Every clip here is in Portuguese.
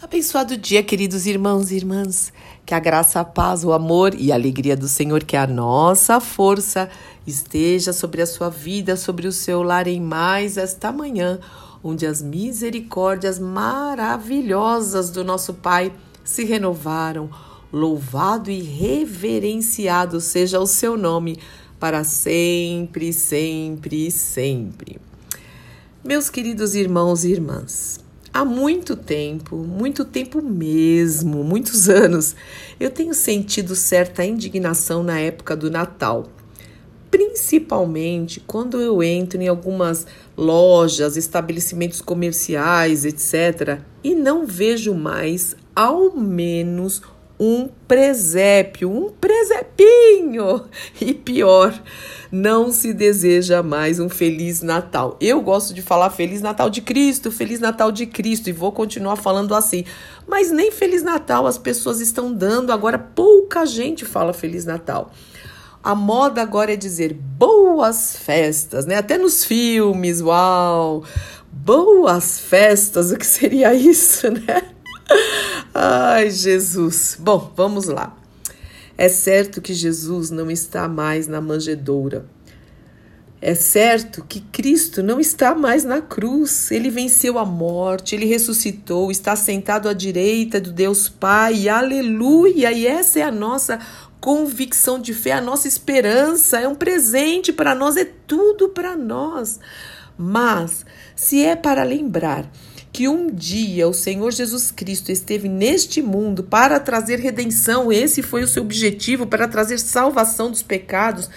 Abençoado dia, queridos irmãos e irmãs. Que a graça, a paz, o amor e a alegria do Senhor, que a nossa força esteja sobre a sua vida, sobre o seu lar em mais esta manhã, onde as misericórdias maravilhosas do nosso Pai se renovaram. Louvado e reverenciado seja o seu nome para sempre, sempre, sempre. Meus queridos irmãos e irmãs, há muito tempo, muito tempo mesmo, muitos anos, eu tenho sentido certa indignação na época do Natal. Principalmente quando eu entro em algumas lojas, estabelecimentos comerciais, etc., e não vejo mais ao menos um presépio, um presepinho. E pior, não se deseja mais um Feliz Natal. Eu gosto de falar Feliz Natal de Cristo, Feliz Natal de Cristo, e vou continuar falando assim. Mas nem Feliz Natal as pessoas estão dando, agora pouca gente fala Feliz Natal. A moda agora é dizer boas festas, né? Até nos filmes, uau! Boas festas, o que seria isso, né? Ai, Jesus. Bom, vamos lá. É certo que Jesus não está mais na manjedoura. É certo que Cristo não está mais na cruz. Ele venceu a morte, ele ressuscitou, está sentado à direita do Deus Pai. Aleluia! E essa é a nossa convicção de fé, a nossa esperança. É um presente para nós, é tudo para nós. Mas, se é para lembrar que um dia o Senhor Jesus Cristo esteve neste mundo para trazer redenção, esse foi o seu objetivo, para trazer salvação dos pecados.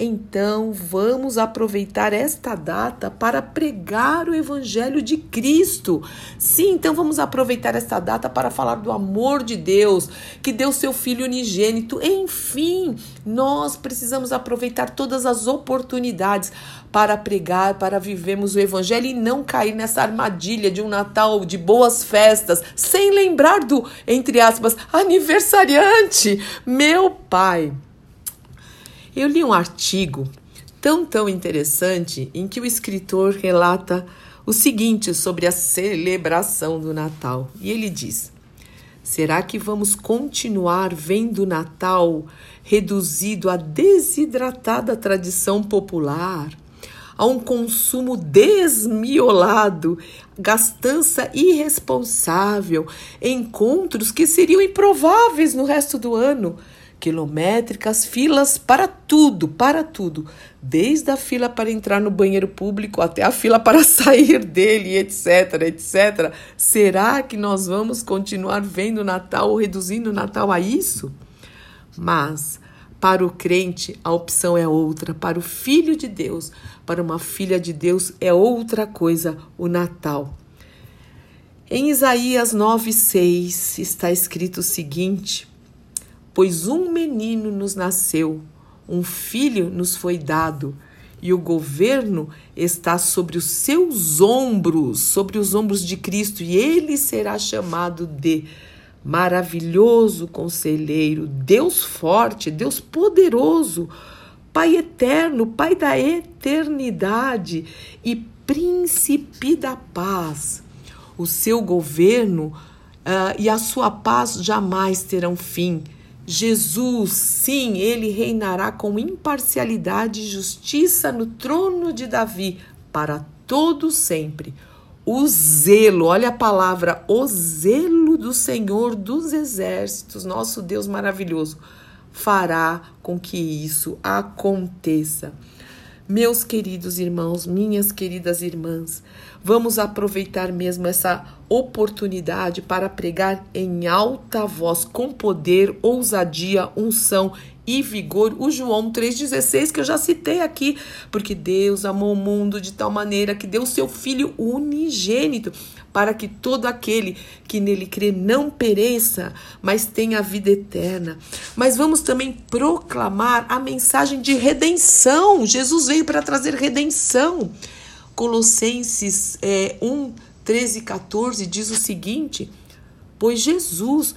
Então, vamos aproveitar esta data para pregar o Evangelho de Cristo. Sim, então vamos aproveitar esta data para falar do amor de Deus, que deu seu Filho unigênito. Enfim, nós precisamos aproveitar todas as oportunidades para pregar, para vivermos o Evangelho e não cair nessa armadilha de um Natal de boas festas, sem lembrar do, entre aspas, aniversariante, meu pai. Eu li um artigo tão, tão interessante em que o escritor relata o seguinte sobre a celebração do Natal. E ele diz: Será que vamos continuar vendo o Natal reduzido à desidratada tradição popular? a um consumo desmiolado, gastança irresponsável, encontros que seriam improváveis no resto do ano, quilométricas filas para tudo, para tudo, desde a fila para entrar no banheiro público até a fila para sair dele, etc, etc. Será que nós vamos continuar vendo o Natal ou reduzindo o Natal a isso? Mas para o crente, a opção é outra. Para o filho de Deus, para uma filha de Deus, é outra coisa o Natal. Em Isaías 9,6 está escrito o seguinte: Pois um menino nos nasceu, um filho nos foi dado, e o governo está sobre os seus ombros, sobre os ombros de Cristo, e ele será chamado de maravilhoso conselheiro, Deus forte, Deus poderoso, Pai eterno, Pai da eternidade e príncipe da paz. O seu governo uh, e a sua paz jamais terão fim Jesus, sim, ele reinará com imparcialidade e justiça no trono de Davi para todo sempre. O zelo, olha a palavra, o zelo do Senhor dos exércitos, nosso Deus maravilhoso, fará com que isso aconteça. Meus queridos irmãos, minhas queridas irmãs, vamos aproveitar mesmo essa oportunidade para pregar em alta voz, com poder, ousadia, unção e vigor o João 3,16 que eu já citei aqui, porque Deus amou o mundo de tal maneira que deu seu Filho unigênito para que todo aquele que nele crê não pereça, mas tenha a vida eterna. Mas vamos também proclamar a mensagem de redenção. Jesus veio para trazer redenção. Colossenses é, 1, 13 e 14 diz o seguinte: Pois Jesus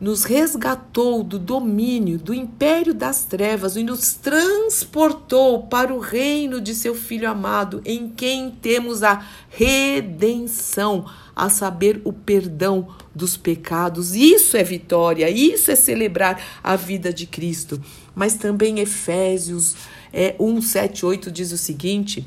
nos resgatou do domínio do império das trevas e nos transportou para o reino de seu Filho amado, em quem temos a redenção, a saber, o perdão dos pecados. Isso é vitória, isso é celebrar a vida de Cristo. Mas também Efésios é, 1, 7, 8 diz o seguinte.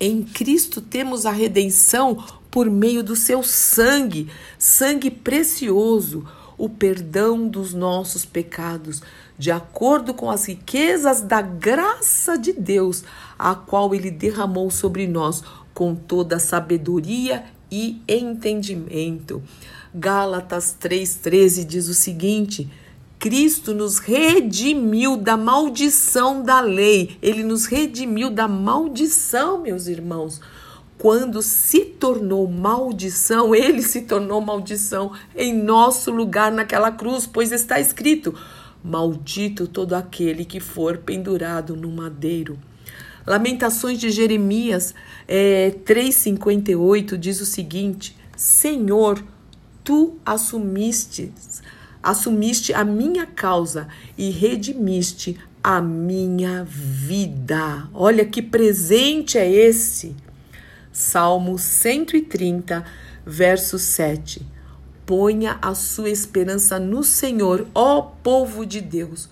Em Cristo temos a redenção por meio do seu sangue, sangue precioso, o perdão dos nossos pecados, de acordo com as riquezas da graça de Deus, a qual ele derramou sobre nós com toda sabedoria e entendimento. Gálatas 3:13 diz o seguinte: Cristo nos redimiu da maldição da lei. Ele nos redimiu da maldição, meus irmãos quando se tornou maldição, ele se tornou maldição em nosso lugar naquela cruz, pois está escrito: Maldito todo aquele que for pendurado no madeiro. Lamentações de Jeremias é, 3,58 diz o seguinte: Senhor, tu assumiste, assumiste a minha causa e redimiste a minha vida. Olha que presente é esse. Salmo 130, verso 7. Ponha a sua esperança no Senhor, ó povo de Deus,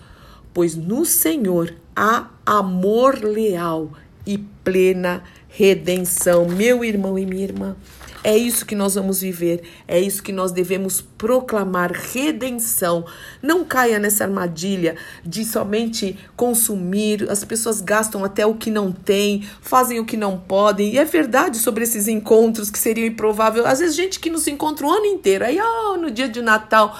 pois no Senhor há amor leal e plena redenção. Meu irmão e minha irmã, é isso que nós vamos viver, é isso que nós devemos proclamar redenção. Não caia nessa armadilha de somente consumir, as pessoas gastam até o que não tem, fazem o que não podem. E é verdade sobre esses encontros que seriam improváveis. Às vezes, gente que nos encontra o ano inteiro, aí, oh, no dia de Natal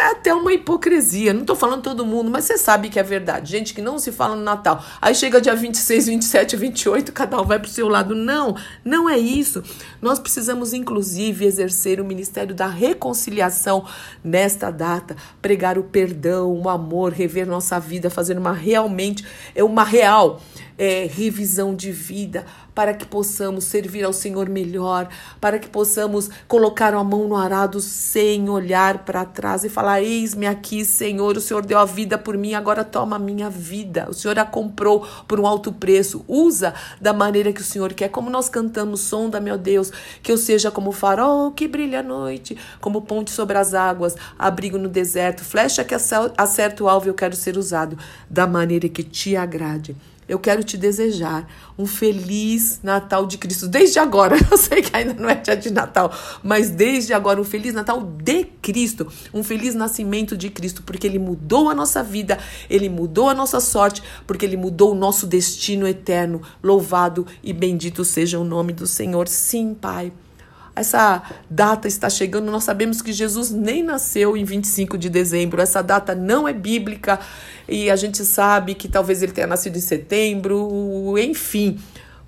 é até uma hipocrisia. Não estou falando todo mundo, mas você sabe que é verdade. Gente que não se fala no Natal. Aí chega dia 26, 27, 28, cada um vai para o seu lado. Não, não é isso. Nós precisamos, inclusive, exercer o ministério da reconciliação nesta data, pregar o perdão, o amor, rever nossa vida, fazer uma realmente, é uma real é, revisão de vida, para que possamos servir ao Senhor melhor, para que possamos colocar a mão no arado sem olhar para trás e falar: Eis-me aqui, Senhor, o Senhor deu a vida por mim, agora toma a minha vida. O Senhor a comprou por um alto preço. Usa da maneira que o Senhor quer, como nós cantamos, sonda, meu Deus, que eu seja como farol que brilha à noite, como ponte sobre as águas, abrigo no deserto, flecha que acerta o alvo, eu quero ser usado da maneira que te agrade eu quero te desejar um feliz Natal de Cristo. Desde agora, eu sei que ainda não é dia de Natal, mas desde agora, um feliz Natal de Cristo, um feliz nascimento de Cristo, porque Ele mudou a nossa vida, Ele mudou a nossa sorte, porque Ele mudou o nosso destino eterno. Louvado e bendito seja o nome do Senhor. Sim, Pai essa data está chegando, nós sabemos que Jesus nem nasceu em 25 de dezembro, essa data não é bíblica e a gente sabe que talvez ele tenha nascido em setembro, enfim.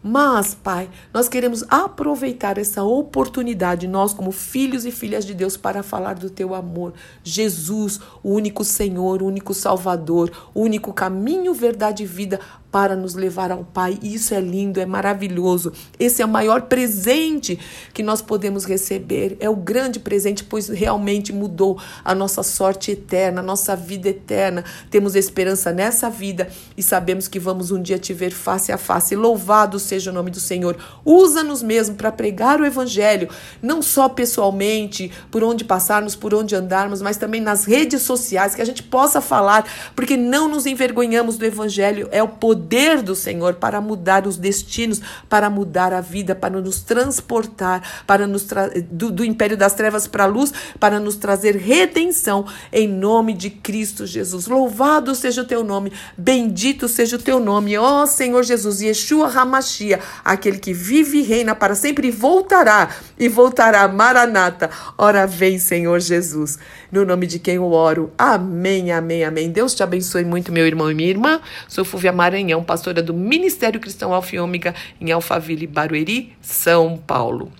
Mas, Pai, nós queremos aproveitar essa oportunidade, nós, como filhos e filhas de Deus, para falar do teu amor. Jesus, o único Senhor, o único Salvador, o único caminho, verdade e vida para nos levar ao Pai. Isso é lindo, é maravilhoso. Esse é o maior presente que nós podemos receber. É o grande presente, pois realmente mudou a nossa sorte eterna, a nossa vida eterna. Temos esperança nessa vida e sabemos que vamos um dia te ver face a face. Louvado seja o nome do Senhor. Usa-nos mesmo para pregar o Evangelho, não só pessoalmente, por onde passarmos, por onde andarmos, mas também nas redes sociais, que a gente possa falar, porque não nos envergonhamos do Evangelho. É o poder poder do Senhor para mudar os destinos, para mudar a vida, para nos transportar, para nos do, do império das trevas para a luz, para nos trazer redenção em nome de Cristo Jesus. Louvado seja o teu nome, bendito seja o teu nome, ó Senhor Jesus, Yeshua Hamashia, aquele que vive e reina para sempre e voltará, e voltará, Maranata. Ora vem, Senhor Jesus, no nome de quem eu oro. Amém, amém, amém. Deus te abençoe muito, meu irmão e minha irmã. Sou Fúvia Maranhão pastora do Ministério Cristão Alfa Ômega em Alphaville, Barueri, São Paulo.